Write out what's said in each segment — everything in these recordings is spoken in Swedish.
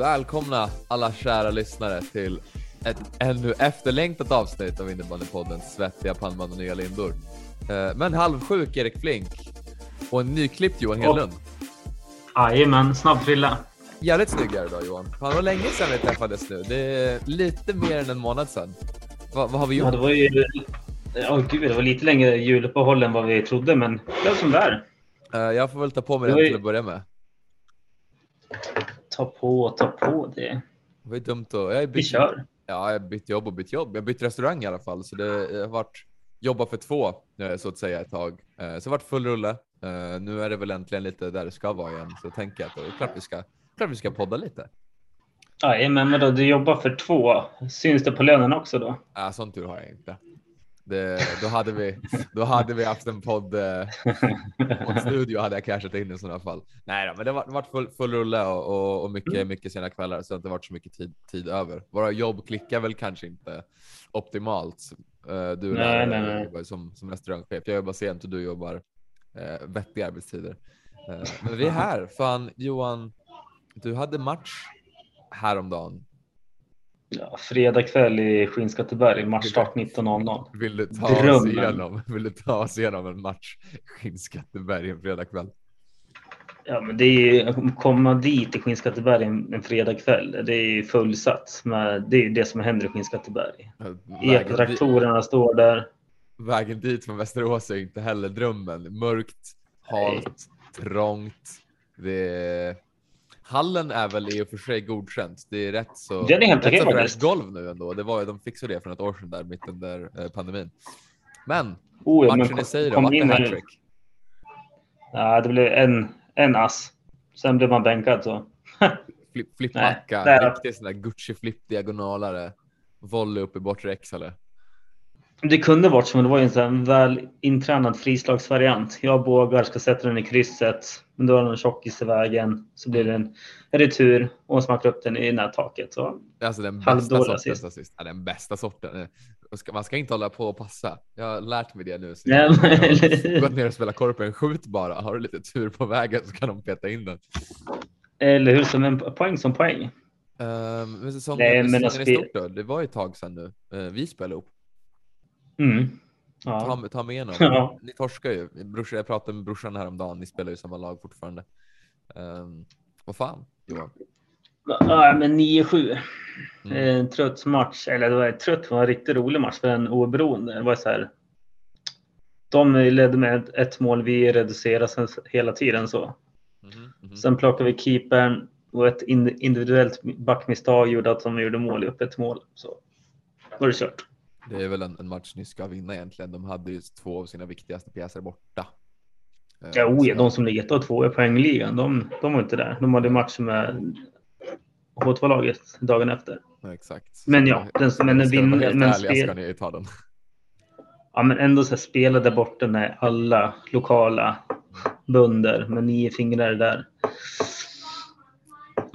Välkomna alla kära lyssnare till ett ännu efterlängtat avsnitt av Innebandypoddens svettiga pannband och nya lindor. Eh, Men halvsjuk Erik Flink och en nyklippt Johan Hedlund. Jajamän, snabbfrilla. Jävligt snygg är du idag Johan. Fan vad länge sedan vi träffades nu. Det är lite mer än en månad sedan. Va, vad har vi Ja, gjort? det var ju... Ja, gud, det var lite längre juluppehåll än vad vi trodde, men det blev som det är. Eh, Jag får väl ta på mig Det var ju- till att börja med. Ta på, ta på det. Det ju dumt att... Jag har Vi bytt, kör. ja, jag har bytt jobb och bytt jobb. Jag har bytt restaurang i alla fall, så det har varit jobba för två eh, så att säga ett tag. Eh, Så det har varit full rulle. Eh, Nu är det väl äntligen lite där det ska vara igen, så tänker jag att det är klart vi ska, klart vi ska podda lite. Jajamän, men då, du jobbar för två. Syns det på lönen också då? Äh, sån tur har jag inte. Det, då, hade vi, då hade vi haft en podd, eh, poddstudio hade jag cashat in i sådana fall. Nej då, men det har varit- full, full rulle och, och, och mycket, mycket sena kvällar så det har inte varit så mycket tid, tid över. Våra jobb klickar väl kanske inte optimalt. Eh, Du Nej, nej, nej. jobbar som, som restaurangchef. Jag jobbar sent och du jobbar eh, vettiga arbetstider. Eh, men vi är här. Fan Johan, du hade match häromdagen. Ja, fredag kväll i Skinnskatteberg, matchstart 19.00. Vill du ta oss igenom, vill du ta oss igenom en match Skinnskatteberg en fredagkväll? Ja, men det är ju att komma dit i Skinnskatteberg en, en fredag kväll. Det är ju fullsatt. Med, det är det som händer i Skinnskatteberg. Epatraktorerna står där. vägen dit från Västerås är inte heller drömmen. Mörkt, halt, trångt. Det är... Hallen är väl i och för sig godkänt. Det är rätt så, Den är helt okej faktiskt. golv nu ändå. Det var, ju- de fixade det för ett år sedan där mitt under eh, pandemin. Men Oh, ja, men matchen i sig då, vart det hattrick? Ja, det blev en, en ass. Sen blev man bänkad så. Flip, flippmacka, riktig sån där Gucci-flipp diagonalare. Volley upp i bortre X eller? Det kunde varit så, men det var ju en sån väl intränad frislagsvariant. Jag bågar, ska sätta den i krysset, men då har den en tjockis i vägen. Så blir det en retur och smakar upp den i nättaket. Så. Alltså den bästa sorten. assist. Ja, den bästa sorten. Man ska, inte hålla på och passa. Jag har lärt mig det nu. Så jag har gått ner och spelat korpen. Skjut bara. Har du lite tur på vägen så kan de peta in den. Eller hur? Som en poäng som poäng. Um, men säsongen, Nej, men säsongen alltså, i vi- stort då? Det var ett tag sedan nu. Uh, vi spelade ihop. Mm. Ta, Ja. med- ta med igenom. Ja. Ni torskar ju. Brorsan, jag pratade med brorsan häromdagen. Ni spelar ju samma lag fortfarande. Um, vad fan Johan? Ja, men 9-7. Mm. En trött match. Eller det var trött, det var en riktigt rolig match för en oberoende. Det var så här. De ledde med ett mål, vi reducerade sen hela tiden så. Mhm, mhm. Sen plockade vi keepern och ett in- individuellt backmisstag gjorde att de gjorde mål i öppet mål. Så var det kört. Det är väl en, en match ni ska vinna egentligen. De hade ju två av sina viktigaste pjäser borta. Eh, Ja, oh, ja, så- de som ligger ett och två i poängligan, de, de var inte där. De hade match med H2-laget dagen efter. Ja, exakt. Men ja, den som- men vinner- men ärliga spel- ska ni ta den. Ja, men ändå så här, spela där borta med alla lokala bönder med nio fingrar där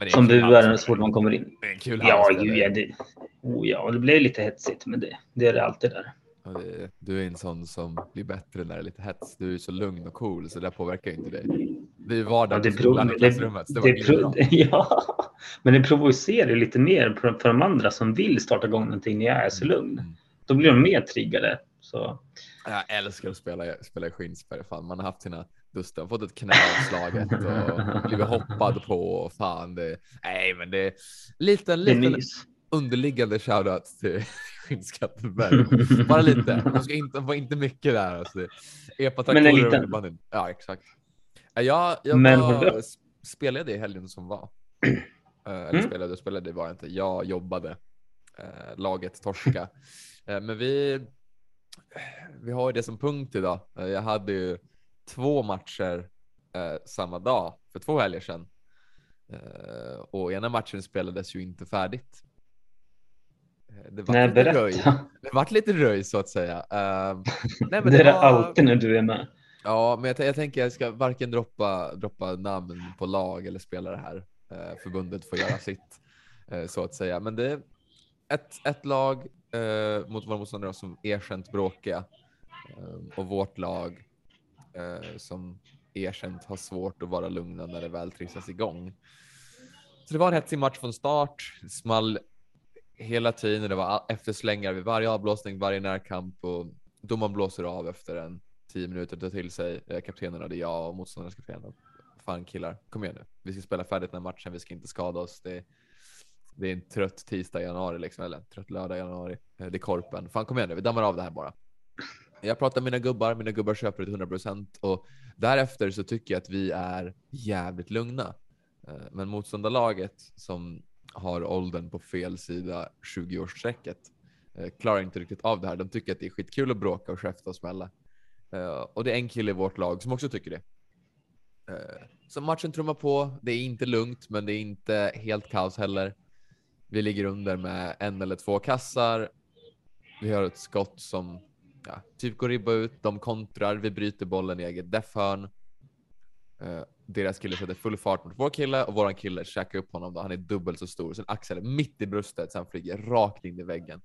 som buar så fort man kommer in. Det är en kul Ja, ju, ja, det, oh, ja, det blev lite hetsigt, men det, det är det alltid där. Det- Du är en sån som blir bättre när det är lite hets. Du är så lugn och cool så det påverkar inte dig. Det är ju Ja, vardag det skolan i klassrummet. Det, det bra. ja, men det provocerar ju lite mer för, de andra som vill starta igång någonting när jag är så lugn. Mm. Då blir de mer triggade. Så Jag älskar att spela, spela i. Fan, man har haft sina duster, fått ett knä avslaget och blivit hoppad på. Och fan, det, nej, men det är liten, liten underliggande shoutout till Skinnskatteberg. Bara lite. Man ska inte, var inte mycket där. Alltså. Men en liten. Ja, exakt. Ja, Jag, jag Men var, spelade i helgen som var. Eh, Eller Mm. spelade och spelade var jag inte. Jag jobbade. Eh, laget torska. Eh, men vi, vi har ju det som punkt idag. Eh, jag hade ju två matcher eh, samma dag för två helger sedan. Eh, och ena matchen spelades ju inte färdigt. Eh, Det var Nej, lite röj. Det vart lite röj så att säga. Eh, nej, men Det är det var- alltid när du är med. Ja, men jag, jag tänker jag ska varken droppa, droppa namn på lag eller spelare här. Eh, förbundet får göra sitt eh, så att säga. Men det är ett, ett lag mot våra motståndare som erkänt bråkiga och vårt lag eh, som erkänt har svårt att vara lugna när det väl trissas igång. så det var en hetsig match från start. Det small hela tiden. Det var efterslängar vid varje avblåsning, varje närkamp och domaren blåser av efter en tio minuter tar till sig eh, kaptenen och det är jag och motståndarens kapten. Fan killar, kom igen nu. Vi ska spela färdigt den här matchen, vi ska inte skada oss. Det är, det är en trött tisdag i januari liksom, eller trött lördag i januari. Eh, det är korpen. Fan kom igen nu, vi dammar av det här bara. Jag pratar med mina gubbar, mina gubbar köper ett 100% och därefter så tycker jag att vi är jävligt lugna. Eh, men motståndarlaget som har åldern på fel sida 20-årsstrecket eh, klarar inte riktigt av det här. De tycker att det är skitkul att bråka och käfta och smälla. Eh, och det är en kille i vårt lag som också tycker det. Så matchen trummar på. Det är inte lugnt, men det är inte helt kaos heller. Vi ligger under med en eller två kassar. Vi har ett skott som ja, typ går ribba ut. De kontrar. Vi bryter bollen i eget defhörn. Uh, deras kille sätter full fart mot vår kille och våran kille käkar upp honom. Då. Han är dubbelt så stor. Sen axel mitt i bröstet, sen flyger rakt in i väggen.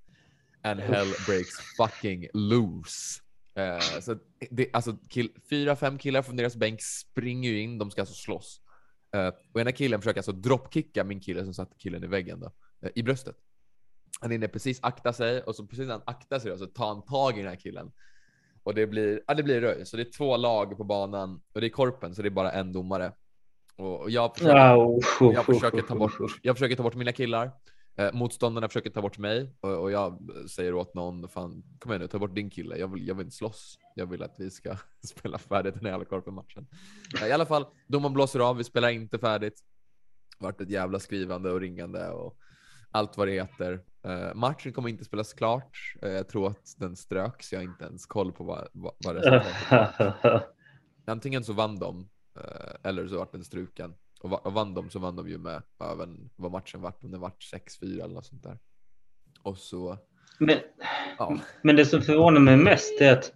And hell breaks fucking loose. Uh, så det, alltså kill, fyra, fem killar från deras bänk springer ju in, de ska alltså slåss. Uh, och ena killen försöker alltså dropkicka min kille som satte killen i väggen då, uh, i bröstet. Han hinner precis akta sig och så precis när han aktar sig då, så tar han tag i den här killen. Och det blir, ja, det blir röj. Så det är två lag på banan och det är korpen så det är bara en domare. Och, och jag, försöker, jag försöker ta bort, jag försöker ta bort mina killar. Eh, motståndarna försöker ta bort mig och, och, jag säger åt någon, fan kom igen nu, ta bort din kille. Jag vill, jag vill inte slåss. Jag vill att vi ska spela färdigt den här jävla korpen-matchen. Eh, I alla fall, domaren blåser av, vi spelar inte färdigt. Vart ett jävla skrivande och ringande och allt vad det heter. Eh, matchen kommer inte spelas klart. Eh, jag tror att den ströks. Jag har inte ens koll på vad, vad, vad resultatet Antingen så vann de eh, eller så vart den struken. Och vann de så vann de ju med även vad matchen vart, om det vart 6-4 eller något sånt där. Och så. Men, ja. men det som förvånar mig mest är att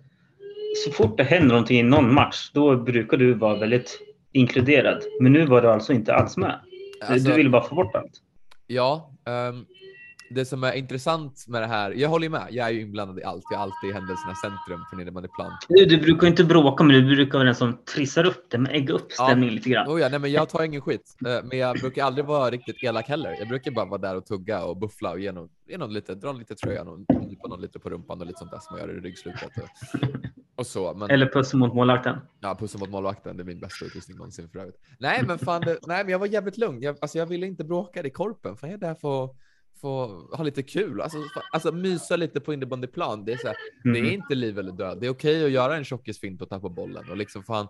så fort det händer någonting i någon match, då brukar du vara väldigt inkluderad. Men nu var du alltså inte alls med. Alltså, du ville bara få bort allt. Ja, um, det som är intressant med det här, jag håller med, jag är ju inblandad i allt, jag är alltid i händelsernas centrum för innebandyplan. Du, du brukar inte bråka, men du brukar vara den som trissar upp det, men ägga upp stämningen ja. lite grann. Oh ja, nej, men jag tar ingen skit, eh, men jag brukar aldrig vara riktigt elak heller. Jag brukar bara vara där och tugga och buffla och ge någon, ge någon lite, dra lite tröjan och nypa någon lite på rumpan och lite sånt där som man gör i ryggslutet. Och, så. Men, Eller pussen mot målvakten. Ja, pussen mot målvakten. Det är min bästa utrustning någonsin för övrigt. Nej, men fan, det, nej, men jag var jävligt lugn. Jag, alltså, jag ville inte bråka i korpen, för jag är där för få ha lite kul, alltså, alltså mysa lite på innebandyplan. Det är, så här, mm. det är inte liv eller död. Det är okej okay att göra en tjockisfint och tappa bollen och liksom fan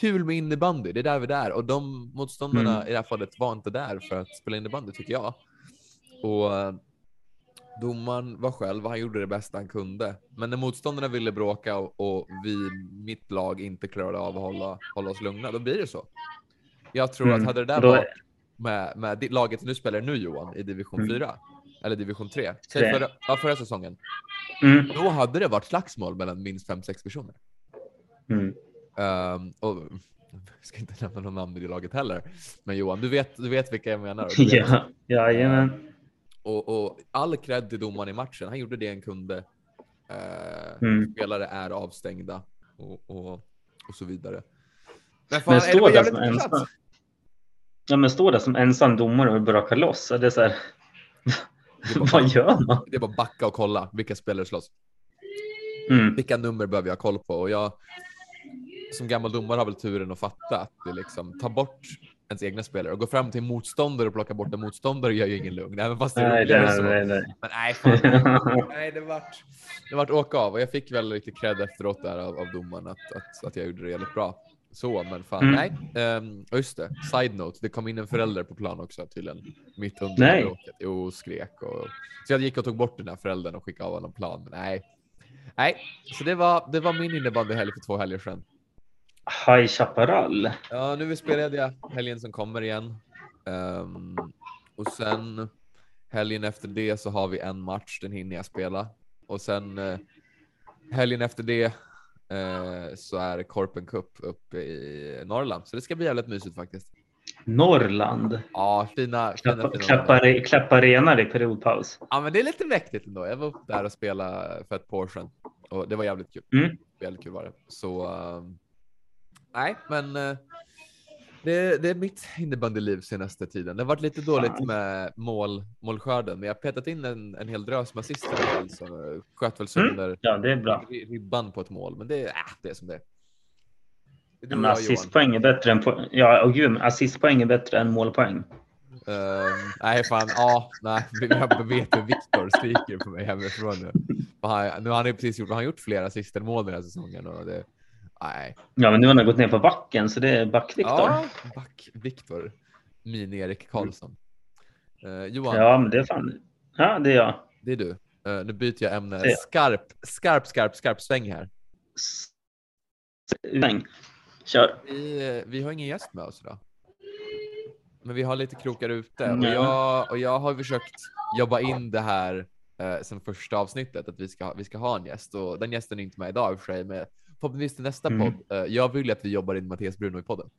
kul med innebandy. Det är där vi är där och de motståndarna mm. i det här fallet var inte där för att spela innebandy tycker jag. Och uh, domaren var själv, han gjorde det bästa han kunde. Men när motståndarna ville bråka och, och vi, mitt lag, inte klarade av att hålla, hålla oss lugna, då blir det så. Jag tror mm. att hade det där varit med, med laget nu spelar nu Johan i division mm. 4 eller division 3, Säg förra, ja, förra säsongen. Mm. Då hade det varit slagsmål mellan minst 5-6 personer. Mm. Um, och jag ska inte nämna någon namn i det laget heller. Men Johan, du vet, du vet vilka jag menar. Ja, jajamän. Och, och all cred till domaren i matchen. Han gjorde det han kunde. Uh, mm. Spelare är avstängda och, och, och så vidare. Men, fan, men står det som ensam? Ja, men står det som ensam domare och brakar loss? Är det så här... Vad gör man? Det är bara backa och kolla vilka spelare slåss. Mm. Vilka nummer behöver jag ha koll på? Och jag som gammal domare har väl turen att fatta att det liksom tar bort ens egna spelare och gå fram till motståndare och plocka bort en motståndare gör ju ingen lugn. Även fast det är nej, nej, så. Nej, nej. Men nej, fan, nej, det vart, det vart åka av och jag fick väl lite cred efteråt där av, av domaren att, att, att jag gjorde det jävligt bra. Så, men fan mm. nej. Um, just det, side note, det kom in en förälder på plan också tydligen. Mitt under bråket. Jo, skrek och så jag gick och tog bort den här föräldern och skickade av honom plan. Men nej, nej, så det var, det var min innebandyhelg för två helger sedan. High Chaparral. Ja, nu spelade helgen som kommer igen. Um, och sen helgen efter det så har vi en match, den hinner jag spela. Och sen uh, helgen efter det Eh, så är Korpen Cup uppe i Norrland. Så det ska bli jävligt mysigt faktiskt. Norrland? Ja, fina. fina, fina Klapparenar i periodpaus. Ja, men det är lite mäktigt ändå. Jag var uppe där och spelade för ett par år sedan och det var jävligt kul. Mm. Väldigt kul var det. Så uh, nej, men uh, Det, det är mitt innebandyliv senaste tiden. Det har varit lite dåligt med mål, målskörden, men jag har petat in en, en hel drös med assist i alla fall, så sköt väl sönder Mm. Ja, det är bra. ri- ribban på ett mål. Men det, är- äh, det är som det är. Du Men assistpoäng är bättre än po- ja, och gud, assistpoäng är bättre än målpoäng. Ehm, nej, fan. Ja, nej. Jag vet hur Viktor skriker på mig hemifrån nu. Han, nu har han ju precis gjort, han har gjort flera assist mål den här säsongen. Och det, nej. Ja, men nu har han gått ner på backen, så det är back-Viktor. Ja, back Viktor. Mini-Erik Karlsson. Eh, Johan, Ja, men det är fan. Ja, det är jag. det är du. Eh, nu byter jag ämne. Jag. Skarp, skarp, skarp, skarp sväng här. Sväng. Kör. Vi, eh, vi har ingen gäst med oss idag. Men vi har lite krokar ute och jag, och jag har försökt jobba in det här eh, sen första avsnittet att vi ska, vi ska ha en gäst och den gästen är inte med idag i och för sig, men förhoppningsvis till nästa Mm. podd. Eh, jag vill att vi jobbar in Mattias Bruno i podden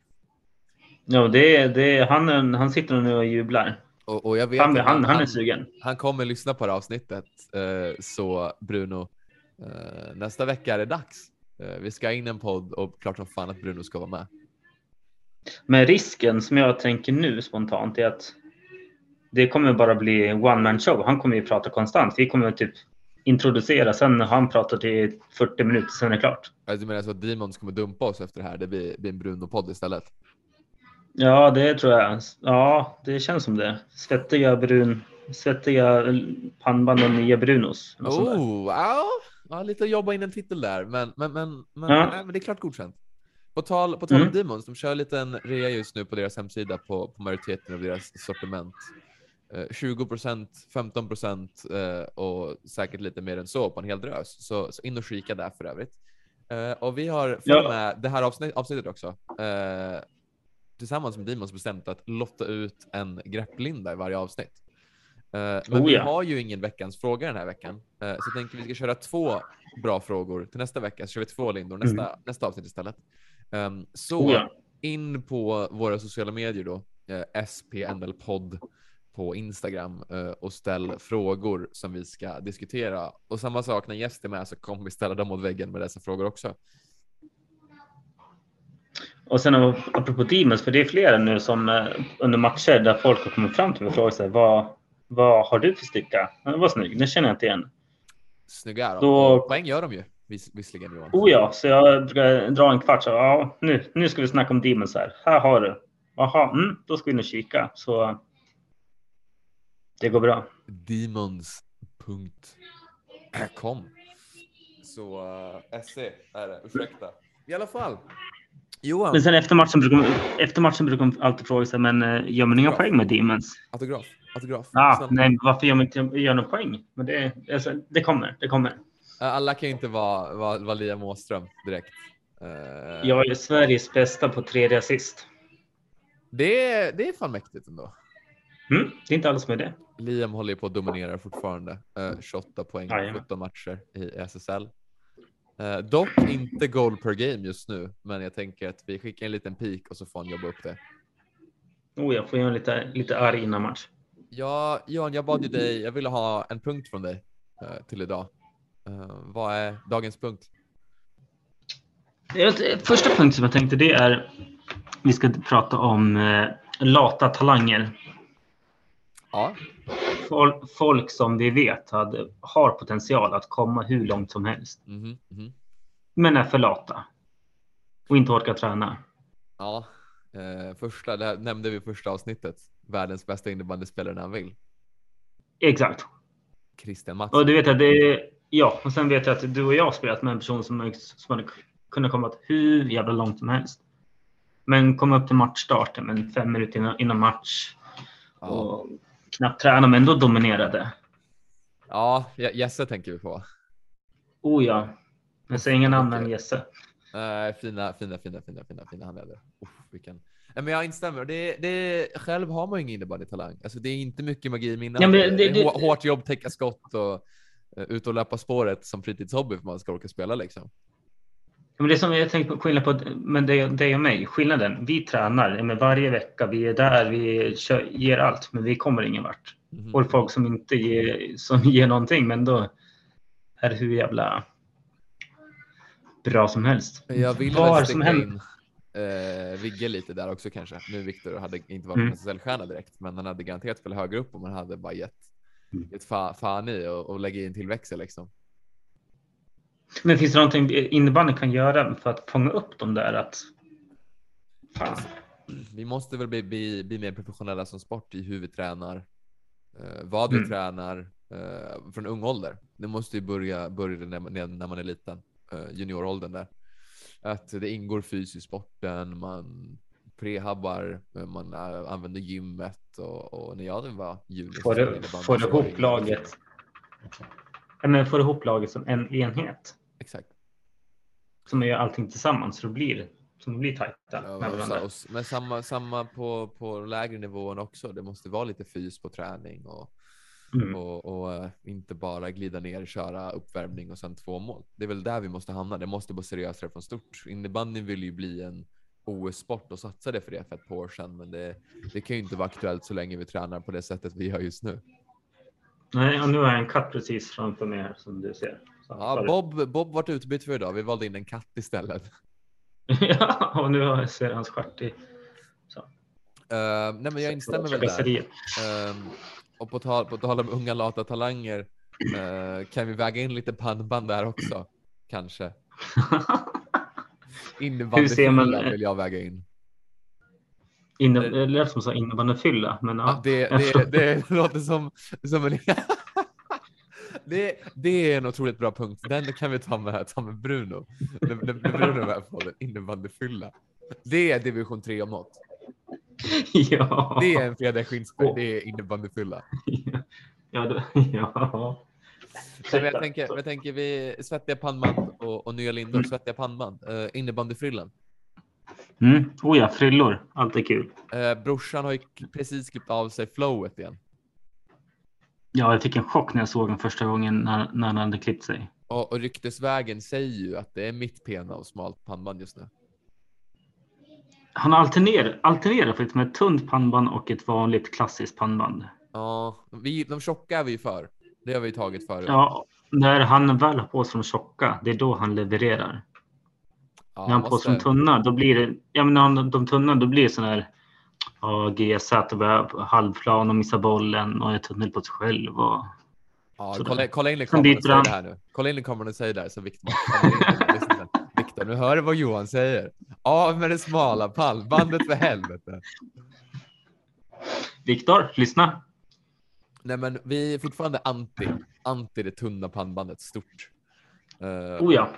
Ja, det det han, han sitter nu och jublar. och, och jag vet Han, han, han är sugen. han kommer lyssna på det här avsnittet. Eh, så Bruno, eh, nästa vecka är det dags. Vi ska in en podd och klart som fan att Bruno ska vara med. Men risken som jag tänker nu spontant är att det kommer bara bli one man show. Han kommer ju prata konstant. Vi kommer typ introducera, sen har han pratat i 40 minuter, sen är det klart. Alltså, du menar så att Demons kommer dumpa oss efter det här? Det blir, blir en Bruno-podd istället? Ja, det tror jag. Ja, det känns som det. Svettiga brun, svettiga pannband och nya Brunos. Oh, ja, ja, lite att jobba in en titel där, men, men, men, men, Ja. nej, men det är klart godkänt. På tal, på tal om Mm. Demons, de kör en liten rea just nu på deras hemsida på, på majoriteten av deras sortiment. Eh, 20% 15 eh, och säkert lite mer än så på en hel drös. Så, så in och kika där för övrigt. Eh, och vi har Ja. med det här avsnitt, avsnittet också tillsammans med Demons bestämt att lotta ut en grepplinda i varje avsnitt. Men Oh vi ja. har ju ingen veckans fråga den här veckan, så jag tänker vi ska köra två bra frågor till nästa vecka, så kör vi två lindor nästa, nästa avsnitt istället. Um, så Mm. Oh ja. in på våra sociala medier då, SPNL-podd på Instagram eh, och ställ frågor som vi ska diskutera. Och samma sak när gäst är med så kommer vi ställa dem mot väggen med dessa frågor också. Och sen apropå Demons, för det är flera nu som eh, under matcher där folk har kommit fram till mig och frågat sig vad, vad har du för sticka? Den var snygg, den känner jag inte igen. Snygga är de. Då- Poäng gör de ju, vis, visserligen Johan. Oh ja, så jag brukar dra en kvart så ja, nu, nu ska vi snacka om Demons här. Här har du. Jaha, mm, då ska vi och kika. Så det går bra. Demons.com Så uh, SE är det, ursäkta. I alla fall. Johan, Men sen efter matchen brukar, efter matchen brukar de alltid fråga sig, men eh, gör man inga poäng med Demons? autograf. autograf. Ah, Sen- nej, varför gör man inte gör några poäng? Men det, alltså, det kommer, det kommer. Eh, Alla kan ju inte vara, vara, vara Liam Åström direkt. Eh, Jag är Sveriges bästa på tredje assist. det, är, det är fan mäktigt ändå. Mm, det är inte alls med det. Liam håller ju på att dominera fortfarande. Eh, 28 poäng Jajamän. 17 matcher i SSL. Eh, dock inte goal per game just nu, men jag tänker att vi skickar en liten pik och så får han jobba upp det. Oh, jag får göra lite, lite arg innan match. Ja, Johan, jag bad ju dig, jag ville ha en punkt från dig eh, till idag. Eh, vad är dagens punkt? Första punkten som jag tänkte det är vi ska prata om eh, lata talanger. Ja, Folk, folk som vi vet hade, har potential att komma hur långt som helst. mhm, mhm. Men är för lata. Och inte orkar träna. ja. Eh, första, det här nämnde vi första avsnittet. Världens bästa innebandyspelare när han vill. Exakt. Christian Mattsson. Och du vet att det är, ja, och sen vet jag att du och jag har spelat med en person som, som hade kunnat komma hur jävla långt som helst. Men kom upp till matchstarten, men fem minuter innan, innan match. Ja, Och knappt träna, men ändå dominerade. ja Je- Jesse tänker vi på. Oh ja. Men säg inga namn än. Jesse. Eh, fina, fina, fina, fina, fina, fina handledare. Uff, vilken... Nej, men jag instämmer. Det, det, själv har man ju ingen innebandytalang. Alltså, det är inte mycket magi i minnet. Ja, det, det- det- hå- hårt jobb, täcka skott och uh, ut och löpa spåret som fritidshobby för man ska orka spela liksom. Men det som jag tänkte på skillnad på men det, det och mig. Skillnaden, vi tränar men varje vecka. Vi är där, vi kör, ger allt, men vi kommer ingen vart. Mhm. Och folk som inte ger, som ger någonting, men då är det hur jävla bra som helst. Jag vill Var som helst. in eh, Vigge lite där också kanske. Nu Viktor hade inte varit Mm. en SSL-stjärna direkt, men han hade garanterat spelat högre upp om han hade bara gett, Mm. gett fa, fan i och, och lägga in till växel liksom. Men finns det någonting innebandy kan göra för att fånga upp dem där? Att, fan. Vi måste väl bli, bli, bli mer professionella som sport i hur vi tränar, eh, vad vi Mm. tränar eh, från ung ålder. Det måste ju börja, börja när, man- när man är liten, eh, junioråldern där. Att det ingår fys i sporten, man prehabbar, eh, man använder gymmet och, och när jag var junior. Får du, får du ihop laget? Men får du ihop laget som en enhet? Exakt. Som gör allting tillsammans så det blir, som det blir tajta Ja, men samma, samma på, på lägre nivån också. Det måste vara lite fys på träning och, Mm. och, och eh, inte bara glida ner, köra uppvärmning och sen två mål. Det är väl där vi måste hamna. Det måste vara seriösare från stort. Innebandyn vill ju bli en OS-sport och satsade för det för ett par år sedan, men det, det kan ju inte vara aktuellt så länge vi tränar på det sättet vi gör just nu. Nej, och nu har jag en katt precis framför mig här som du ser. Så, Ja. Bob, Bob vart utbytt för idag. Vi valde in en katt istället. ja, och nu har jag ser hans stjärt i Uh, nej, men jag instämmer väl där. Ehm, och på tal, på tal om unga lata talanger eh, kan vi väga in lite pannband där också. Kanske. Hur ser Innebandyfylla vill jag väga in. Inne, det lät som innebandyfylla, men Ja, ja. det, det, det låter som, som en... det, det är en otroligt bra punkt. Den kan vi ta med, ta med Bruno. När, Bruno är med på den. Innebandyfylla. Det är division 3 om något. ja. Det är en Skinsberg. Åh. Det är innebandyfylla. ja, det, ja. Så jag, tänker, jag tänker vi svettiga pannband och, och nya lindor, Mm. svettiga pannband. Uh, innebandyfrillan. Mm. Oh ja, frillor. Allt är kul. Uh, brorsan har ju precis klippt av sig flowet igen. Ja, jag fick en chock när jag såg den första gången när, när han hade klippt sig. Och, och ryktesvägen säger ju att det är mitt pena och smalt pannband just nu. Han alternerar, alternerar faktiskt med ett tunt pannband och ett vanligt klassiskt pannband. Ja, vi, de tjocka är vi ju för. Det har vi tagit förut. Ja, när han väl har på sig de tjocka, det är då han levererar. Ja, när han på de tunna, då blir det, ja men när han, de tunna, då blir det sån här ja, GZ börjar halvplan och missar bollen och är tunnel på sig själv. Och, ja, kolla, kolla in kameran och säg det här nu. Kolla in i kameran och säg det här så Viktor sen. Viktor, nu hör du vad Johan säger. Av med det smala pannbandet för helvete. Viktor, lyssna. Nej, men vi är fortfarande anti, anti det tunna pannbandet stort. Eh, Oh ja.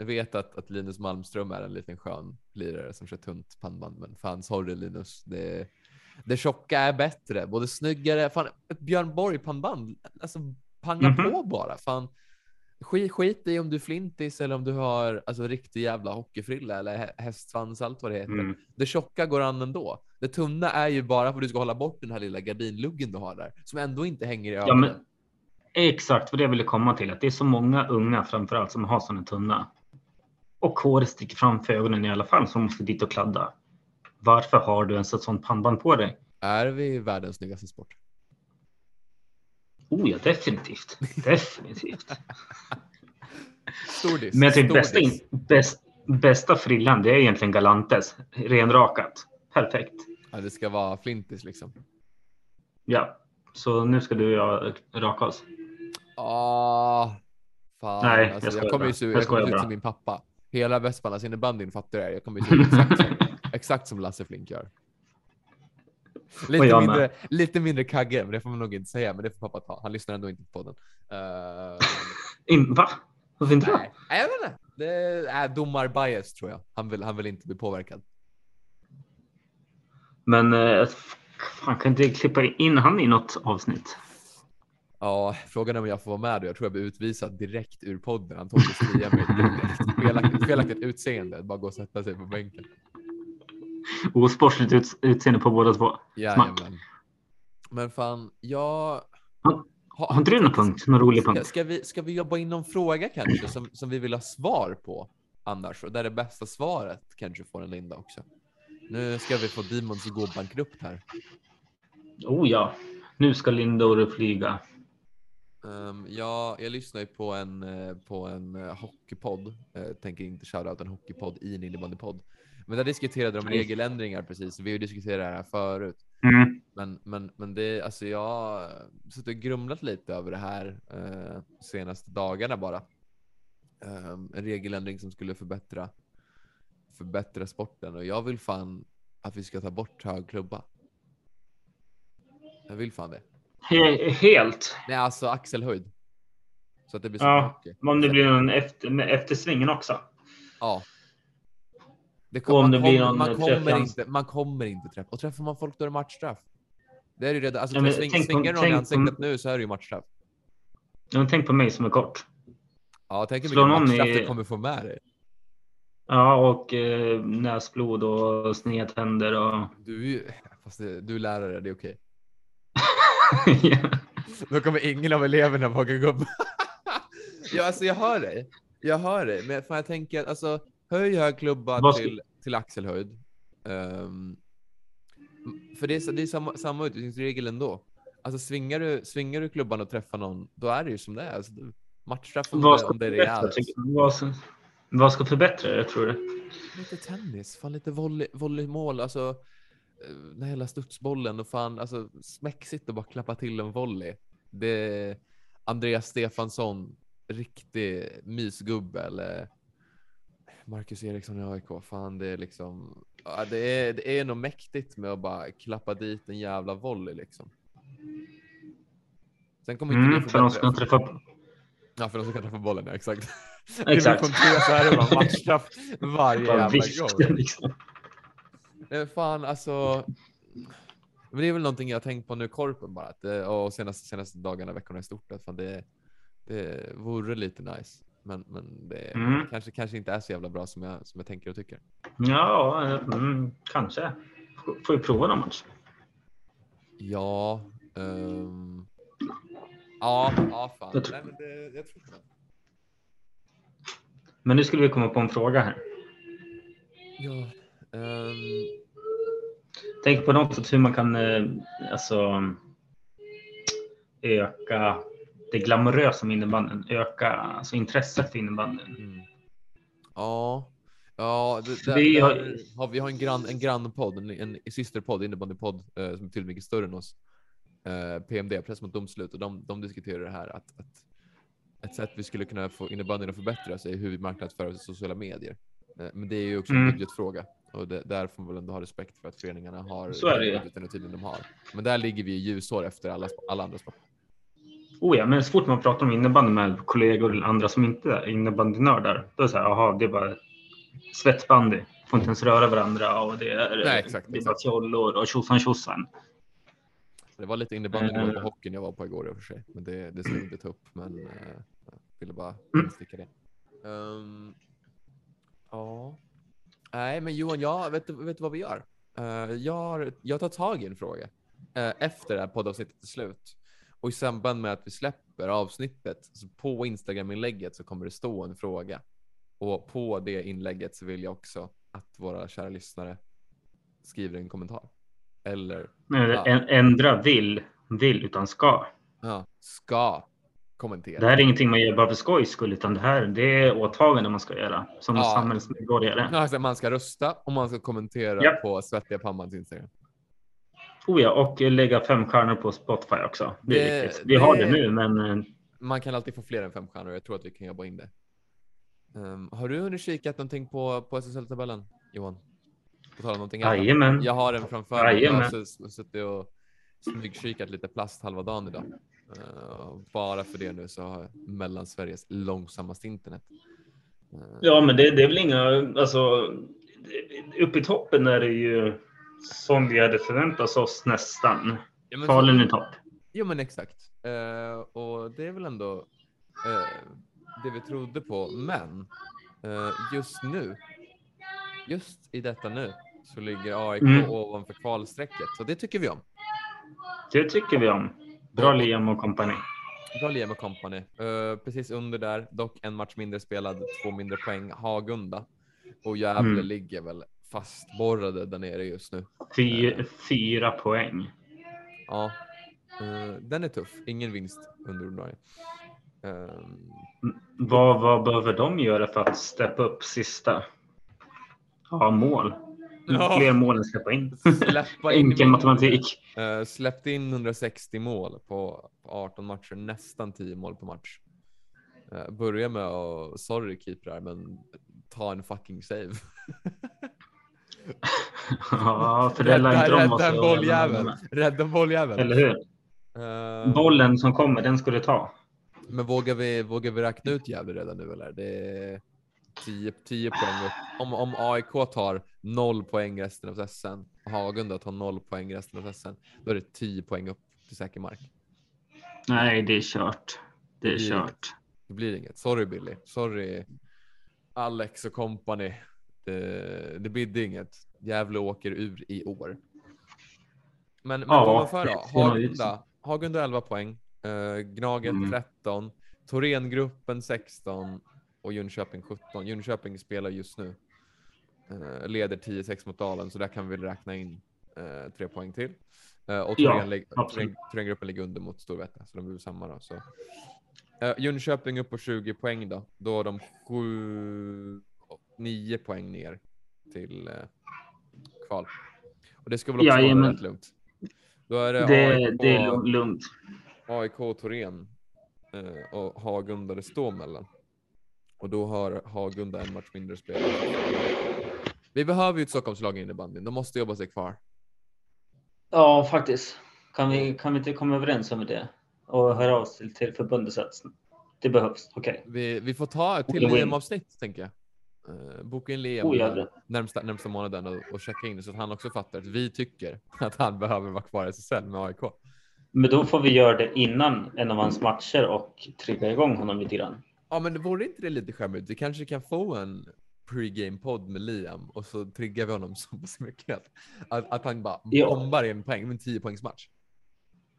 Jag vet att, att Linus Malmström är en liten skön lirare som kör tunt pannband, men fan sorry Linus. Det, det tjocka är bättre, både snyggare. Fan, ett Björn Borg pannband, alltså panga Mhm. på bara. Fan, skit, skit i om du är flintis eller om du har alltså riktig jävla hockeyfrilla eller hä- hästsvans, allt vad det heter. Mm. Det tjocka går an ändå. Det tunna är ju bara för att du ska hålla bort den här lilla gardinluggen du har där, som ändå inte hänger i Ja, ögonen. men, exakt vad det jag ville komma till. Att det är så många unga framförallt som har sådana tunna. Och håret sticker framför ögonen i alla fall som måste dit och kladda. Varför har du ens ett sånt pannband på dig? Är vi världens snyggaste sport? Oh ja, definitivt. Definitivt. Stor diss. Men jag stor bästa, in, bäst, bästa frillan, det är egentligen Galantes. Renrakat. Perfekt. Ja, det ska vara flintis liksom. Ja, så nu ska du och jag raka oss. Ah, fan. Nej, jag alltså, jag, skojar kommer ju se Jag jag ut som min pappa. Hela Västmanlands innebandyn fattar här. Jag kommer ju exakt som, exakt som Lasse Flink gör. Lite jag mindre, med. lite mindre kagge, men det får man nog inte säga. Men det får pappa ta. Han lyssnar ändå inte på podden. Uh, In, va? Varför inte? nej, jag vet inte. Det är domarbias tror jag. Han vill, han vill inte bli påverkad. Men eh, fan, kan inte klippa in han i något avsnitt? Ja, frågan är om jag får vara med. då. Jag tror jag blir utvisad direkt ur podden. Tog skriva mig direkt. Felaktigt, felaktigt utseende. Bara gå och sätta sig på bänken. Osportsligt ut, utseende på båda två. Jajamän. Men fan, jag... Ja, Har inte du någon punkt? Någon rolig Ska, punkt? ska, vi, ska vi jobba in någon fråga kanske som, som vi vill ha svar på annars? Och där det bästa svaret kanske får en Linda också. Nu ska vi få Demons att gå bankrupt här. Oh ja, nu ska Lindor flyga. Um, ja, jag lyssnar ju på en, eh, på en uh, hockeypodd. Uh, tänker inte shouta out en hockeypodd i en innebandypodd. Men där diskuterade de regeländringar precis. Vi har ju diskuterat det här förut. Mm. Men, men, men det, alltså jag har suttit och grumlat lite över det här eh, senaste dagarna bara. Ehm, en regeländring som skulle förbättra, förbättra sporten och jag vill fan att vi ska ta bort hög klubba. Jag vill fan det. He- helt. Nej, alltså axelhöjd. Så att det blir så Ja, mycket. Om det blir någon efter, eftersvingen också. Ja. Det Och om det blir kommer- någon man, kommer inte, man kommer inte träffa. Och träffar man folk då är det matchstraff. Det är ju redan, alltså Ja, men tänk svingar någon i tänk ansiktet nu så är det ju matchstraff. Ja, men tänk på mig som är kort. Ja, tänk hur mycket matchstraff i- du kommer få med dig. Ja, och eh, näsblod och snedtänder och... Du fast det, du är lärare, det är okej. Då kommer ingen av eleverna våga gå upp. ja, alltså jag hör dig. Jag hör dig, men fan jag tänker att alltså höj hög klubba till, till axelhöjd. Ehm, för det är, det är samma, samma utvisningsregel ändå. Alltså svingar du, svingar du klubban och träffar någon, då är det ju som det är. Alltså, matchstraff om, om det är rejält. vad, ska, förbättra det, tror du? Lite tennis, fan lite volley, volleymål, alltså den här hela studsbollen och fan alltså smäcksigt att bara klappa till en volley. Det är Andreas Stefansson, riktig mysgubbe eller Marcus Eriksson i AIK, fan det är liksom, ja, det är, det är nog mäktigt med att bara klappa dit en jävla volley liksom. Sen kommer inte Mm, för de ska träffa... Ja, för de som kan träffa bollen, ja, exakt. Exakt. Det blir så är det bara matchstraff varje jävla gång. liksom. Fan alltså. Men det är väl någonting jag har tänkt på nu korpen bara. Det- och senaste, senaste dagarna, veckorna i stort. Att fan det, det vore lite nice. Men, men det Mm. kanske, kanske inte är så jävla bra som jag, som jag tänker och tycker. Ja, mm, kanske. Får- vi prova någon match? Ja. ehm, ja, ja fan. Jag tror- Nej, men det, jag tror det. Men nu skulle vi komma på en fråga här. Ja. Ehm, Tänk på något sätt hur man kan eh, alltså, öka det glamorösa med innebandyn. Öka alltså, intresset för innebandyn. Mm. Ja, ja det, där, Vi har-. Har, vi har en, grann, en grannpodd, en, en systerpodd, innebandypodd eh, som är betydligt mycket större än oss. Eh, PMD, Press mot domslut, och de, de diskuterar det här att, att ett sätt vi skulle kunna få innebandyn att förbättras är hur vi marknadsför oss i sociala medier. Eh, men det är ju också en Mm. Och det, där får man väl ändå ha respekt för att föreningarna har Så är det ju. budgeten och tiden de har. Men där ligger vi ljusår efter alla, alla andra sporter. Oh ja, men så fort man pratar om innebandy med kollegor eller andra som inte är innebandynördar, då är det så här, jaha, det är bara svettbandy. Får inte ens röra varandra och det är, Nej, exakt, det är bara exakt. fjollor och tjosan tjosan. Det var lite innebandynivå på Eh. hockeyn jag var på igår i och för sig. Men det, det ska vi ta upp. Men eh, jag ville bara Mm. sticka det. Ehm, ja. Nej, men Johan, jag vet, vet du vad vi gör? Eh, jag, har- jag tar tag i en fråga eh, efter det här poddavsnittet är slut. Och i samband med att vi släpper avsnittet, så på Instagram-inlägget så kommer det stå en fråga. Och på det inlägget så vill jag också att våra kära lyssnare skriver en kommentar. Eller Ja. Ändra vill, vill utan ska. Ja, ska kommentera. Det här är ingenting man gör bara för skojs skull, utan det här det är åtaganden man ska göra som Ja. samhällsmedborgare. Ja, Alltså, man ska rösta och man ska kommentera Japp. på Svettiga Pammans Instagram. Oh ja, och lägga fem stjärnor på Spotify också. Det är Det- viktigt. Vi har det- nu, men eh, Man kan alltid få fler än fem stjärnor. Jag tror att vi kan jobba in det. Ehm, har du hunnit kikat någonting på, på SSL-tabellen, Johan? På tal om någonting annat. jajamän. Jag har den framför mig. Jag har suttit och smygkikat lite plast halva dagen idag. Ehm, bara för det nu så har Mellansveriges långsammaste internet. Ehm, Ja, men det, det är väl inga, alltså uppe i toppen är det ju som vi hade förväntat oss nästan. ja, men Falun i topp. Jo men exakt. Eh, och det är väl ändå eh, det vi trodde på. Men eh, just nu, just i detta nu, så ligger AIK Mm. ovanför kvalstrecket. Så det tycker vi om. Det tycker vi om. Bra Liam och kompani. Bra Liam och company. Eh, precis under där, dock en match mindre spelad, två mindre poäng. Hagunda. Och Gävle Mm. ligger väl fastborrade där nere just nu. Fy, fyra poäng. Ja, eh, den är tuff. Ingen vinst under ordinarie. Ehm, Vad, vad behöver de göra för att steppa upp sista? Ja, mål. Ja. Fler mål än släppa in. Släppa in Enkel matematik. Eh, släppt in 160 mål på, på 18 matcher, nästan 10 mål per match. Uh, börja med att, sorry keeprar, men ta en fucking save. Ja, för det lär inte de rädda en så bolljävel. Rädda bolljävel. Eller hur? Eh, Bollen som kommer, den skulle ta. Men vågar vi, vågar vi räkna ut Gävle redan nu eller? Det är 10, 10 poäng upp. Om, om AIK tar 0 poäng resten av SSN och Hagunda tar 0 poäng resten av SSN, då är det 10 poäng upp till säker mark. Nej, det är kört. Det är Det kört. Det blir inget. Sorry Billy. Sorry Alex och company. Det, det bidde inget. Gävle åker ur i år. Men, men Ja, ovanför då? Hagunda, Hagunda 11 poäng. Uh, Gnaget Mm. 13. Thorengruppen 16 och Jönköping 17. Jönköping spelar just nu. Eh, leder 10-6 mot Dalen, så där kan vi väl räkna in uh, tre poäng till. Eh, och Ja, Thorén lig- Thorengruppen ligger under mot Storvreta, så de blir samma då. Så. Uh, Jönköping upp på 20 poäng då. Då har de 7, 9 poäng ner till uh, kval. Och det ska väl också vara Jajamän. rätt lugnt. Då är det, Det, AIK, det är lugnt-. AIK Torén eh, och Hagunda det står mellan. Och då har Hagunda en match mindre spel. Vi behöver ju ett Stockholmslag i innebandyn. De måste jobba sig kvar. Ja, faktiskt. Kan vi, kan vi inte komma överens om det? Och höra av oss till, till förbundet så att det behövs. Okej. Vi, vi får ta ett till. Liam-avsnitt, tänker jag. Uh, boka in Liam Oh, eh, närmsta, närmsta månaden och, och checka in så att han också fattar att vi tycker att han behöver vara kvar i SSL med AIK. Men då får vi göra det innan en av hans matcher och trigga igång honom lite grann. Ja, men vore inte det lite charmigt? Vi kanske kan få en pre-game-podd med Liam och så triggar vi honom så pass mycket att, att, att han bara Ja. bombar en poäng, med en 10 poängs match.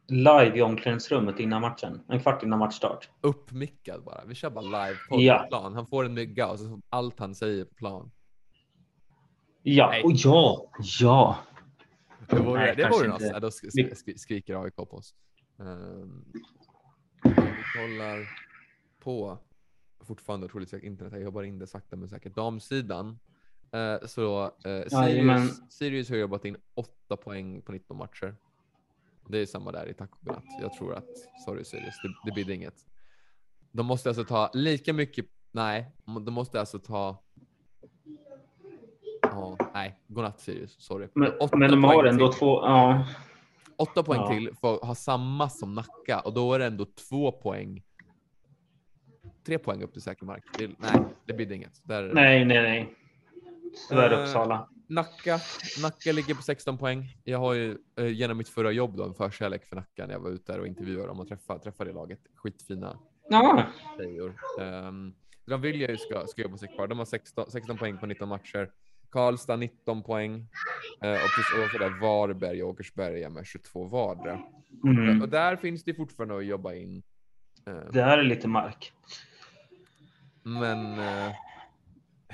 Live i omklädningsrummet innan matchen. En kvart innan matchstart. Uppmickad bara. Vi kör bara live på Ja. plan. Han får en mygga och så allt han säger på plan. Ja, Nej. och ja, ja. Det vore, Nej, det vore något. Ja, då sk Vi- sk sk skriker AIK på oss. Um, vi kollar på fortfarande otroligt säkert internet. Jag jobbar in det sakta men säkert. Damsidan. Eh, så Jajamän. Sirius, Sirius har jobbat in 8 poäng på 19 matcher. Det är samma där i tack och godnatt. Jag tror att, sorry Sirius, det, det blir inget. De måste alltså ta lika mycket, nej, de måste alltså ta Ja, nej, godnatt Sirius, sorry. Men, men de har ändå till. två. Ja, Åtta poäng Ja. till för att ha samma som Nacka och då är det ändå två poäng. Tre poäng upp till säker mark. Det, nej, det blir det inget. Där, nej, nej, nej. Tyvärr Eh, Uppsala. Nacka, Nacka ligger på 16 poäng. Jag har ju eh, genom mitt förra jobb då en förkärlek för Nacka när jag var ute där och intervjuade dem och träffade, träffade det laget. Skitfina Ja, tjejor. Um, de vill jag ju ska, ska jobba sig kvar. De har 16, 16 poäng på 19 matcher. Karlstad 19 poäng. Eh, och precis ovanför där Varberg och Åkersberga med 22 vardera. mm. Och där finns det fortfarande att jobba in. Eh, det här är lite mark. Men eh,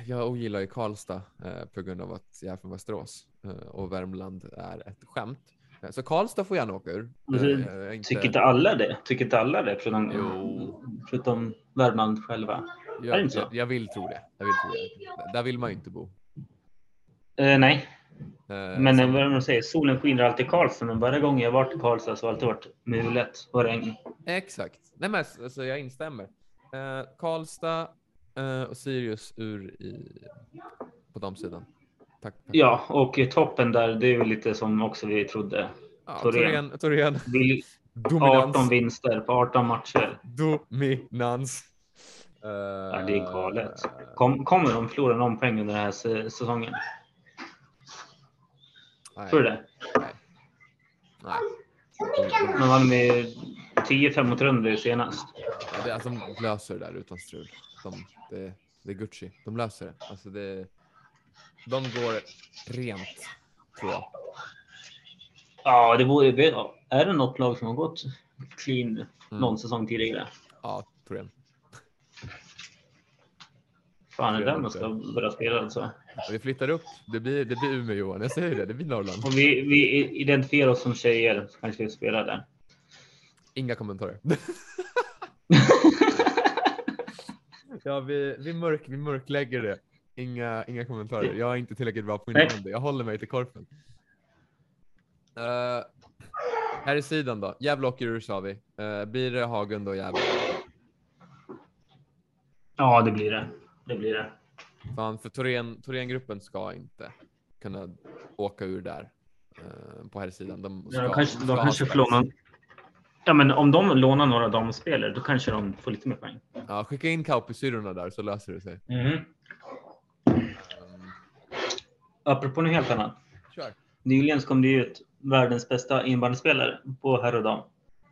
jag ogillar ju Karlstad eh, på grund av att jag är från Västerås eh, och Värmland är ett skämt. Eh, så Karlstad får gärna åka ur. Eh, jag är inte- Tycker inte alla det? Tycker inte alla det? Förutom, Jo. förutom Värmland själva. jag, inte så? jag, jag vill tro det. Jag vill tro det. Där vill man ju inte bo. Eh, nej, Eh, men så- eh, vad man säger, solen skiner alltid i Karlstad. Men varje gång jag varit i Karlstad så har det alltid varit mulet och regn. Exakt. Nej men alltså, jag instämmer. Eh, Karlstad eh, och Sirius ur i, på damsidan. Tack. tack. Ja, och i toppen där, det är väl lite som också vi trodde. ja Torén. Torén. Torén. Vi, 18 Dominans. vinster på 18 matcher. Dominans. Eh, Ja, det är galet. Kom, kommer de förlora någon poäng under den här sä- säsongen? nej, Tror du det? Nej. nej. De vann med 10-5 mot Rönnby senast. Ja, det, alltså, de löser det där utan strul. De, det, det är Gucci. De löser det. Alltså, det. De går rent, tror jag. Ja, det vore ja, Är det något lag som har gått clean Mm. någon säsong tidigare? Ja, Torén. Fan, är det Det är där man ska börja spela alltså. Vi flyttar upp. Det blir, det blir Umeå Johan. Jag säger det. Det blir Norrland. Om vi, vi identifierar oss som tjejer så kanske vi spelar där. Inga kommentarer. ja, vi, vi, mörk, vi mörklägger det. Inga, inga kommentarer. Jag är inte tillräckligt bra på innebandy. Jag håller mig till korpen. Uh, här i sidan då. Gävle åker ur sa vi. Uh, blir det Hagund och Gävle? Ja, det blir det. Det blir det. Fan, för Thorengruppen ska inte kunna åka ur där eh, på här sidan. De, ska, Ja, de kanske, de kanske spets. låna... Ja, men om de lånar några damspelare, då kanske de får lite mer poäng. Ja, skicka in Kauppi-syrrorna där så löser det sig. Mm. Um, Apropå något helt annat. kör. Nyligen kom det ut världens bästa innebandyspelare på herr och dam.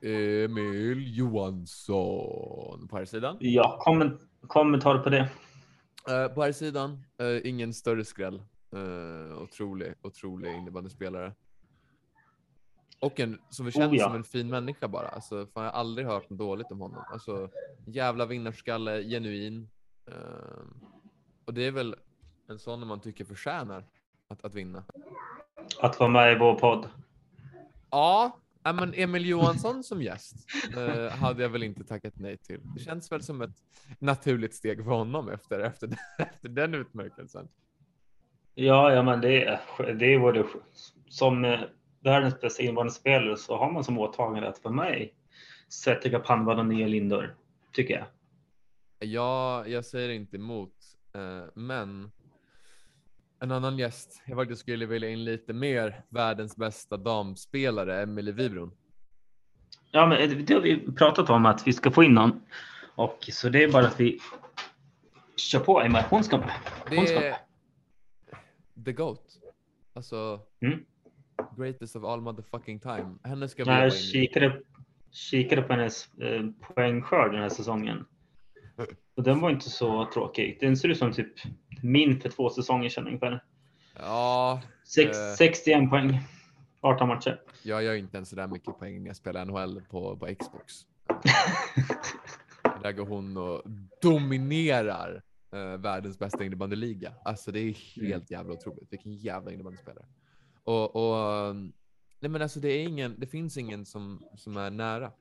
Emil Johansson på här sidan. Ja, komment kommentar på det. Eh, på här sidan, eh, ingen större skräll. Uh, otrolig, otrolig innebandyspelare. Och en som vi känns Oh, ja. som en fin människa bara. Alltså, fan, jag har aldrig hört något dåligt om honom. Alltså, jävla vinnarskalle, genuin. Eh, och det är väl en sån man tycker förtjänar att, att vinna. Att vara med i vår podd. Ja, men Emil Johansson som gäst eh, hade jag väl inte tackat nej till. Det känns väl som ett naturligt steg för honom efter, efter, efter den utmärkelsen. Ja, ja, men det det det Som eh, världens bästa innebandyspelare så har man som åtagande att vara med i Svettiga pannband och nya lindor. Tycker jag. Ja, jag säger inte emot, eh, men en annan gäst jag faktiskt skulle vilja in lite mer världens bästa damspelare, Emelie Wibron. Ja, men det har vi pratat om att vi ska få in någon. Och så det är bara att vi kör på Emma. Hon ska med. Hon ska med. the GOAT. Alltså, Mm. Greatest of all motherfucking time. Henne ska vi Jag kikade, kikade på hennes eh, poängskörd den här säsongen. Och den var inte så tråkig. Den ser ut som typ min för två säsonger sedan ungefär. Ja, Sex, Eh. 61 poäng. 18 matcher. jag gör inte ens så där mycket poäng när jag spelar NHL på, på Xbox. Där går hon och dominerar eh, världens bästa innebandyliga. Alltså det är helt jävla otroligt. Vilken jävla innebandyspelare. Och, och um, nej men alltså det är ingen, det finns ingen som, som är nära.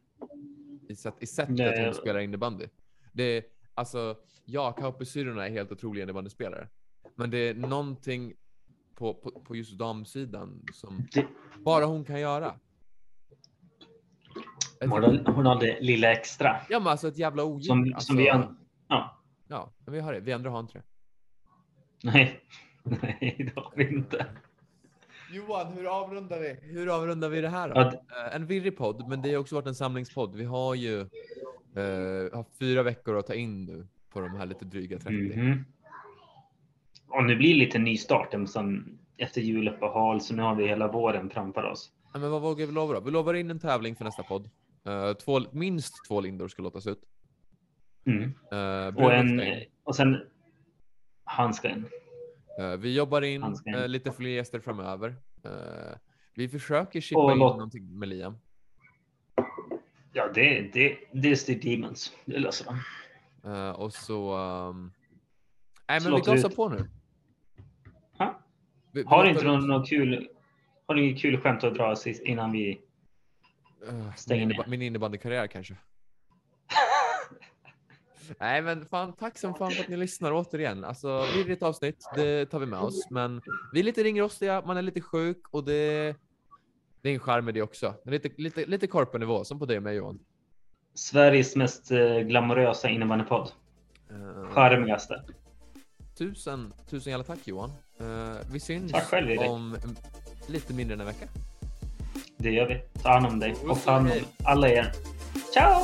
I, sätt, i sättet Nej. hon spelar innebandy. Det är, alltså, ja, Kauppi-syrrorna är helt otroliga innebandyspelare. Men det är någonting på, på, på just damsidan som Det- bara hon kan göra. Hon har, hon det lilla extra. ja men alltså ett jävla odjur. Som, alltså, som vi an... Ja. Ja, men vi har det. Vi andra har inte det. Nej. Nej, det har vi inte. Johan, hur avrundar vi? Hur avrundar vi det här då? Ja, Eh, En virrig podd, men det har också varit en samlingspodd. Vi har ju eh, haft fyra veckor att ta in nu på de här lite dryga 30. Mhm. Och nu blir det lite ny start sen efter juluppehåll, så nu har vi hela våren framför oss. Ja, men vad vågar vi lova då? Vi lovar in en tävling för nästa podd. Eh, två, minst två lindor ska låtas ut. Mm. Uh, Och, en, och sen han ska in. Eh, vi jobbar in eh, lite fler gäster framöver. Eh, vi försöker chippa in någonting med Liam. Ja, det, det, det är Steve Demons. Det löser de. Eh, och så... Um... Nej, men vi gasar på nu. Ha? Vi, Har inte något, något kul? Har inget kul skämt att dra innan vi? Eh, stänger min, ner? innebandy- min innebandykarriär kanske. Nej, men fan, tack som fan för att ni lyssnar återigen. Alltså, virrigt avsnitt, det tar vi med oss. Men vi är lite ringrostiga, man är lite sjuk och det, det är en charm med det också. Det är Lite, lite, lite korpenivå, som på dig och mig Johan. Sveriges mest eh, glamorösa innebandypodd. Eh, Charmigaste. tusen, tusen jävla tack Johan. Eh, vi syns själv, om lite mindre än en vecka. Det gör vi. Ta hand om dig och ta hand om alla er. Ciao!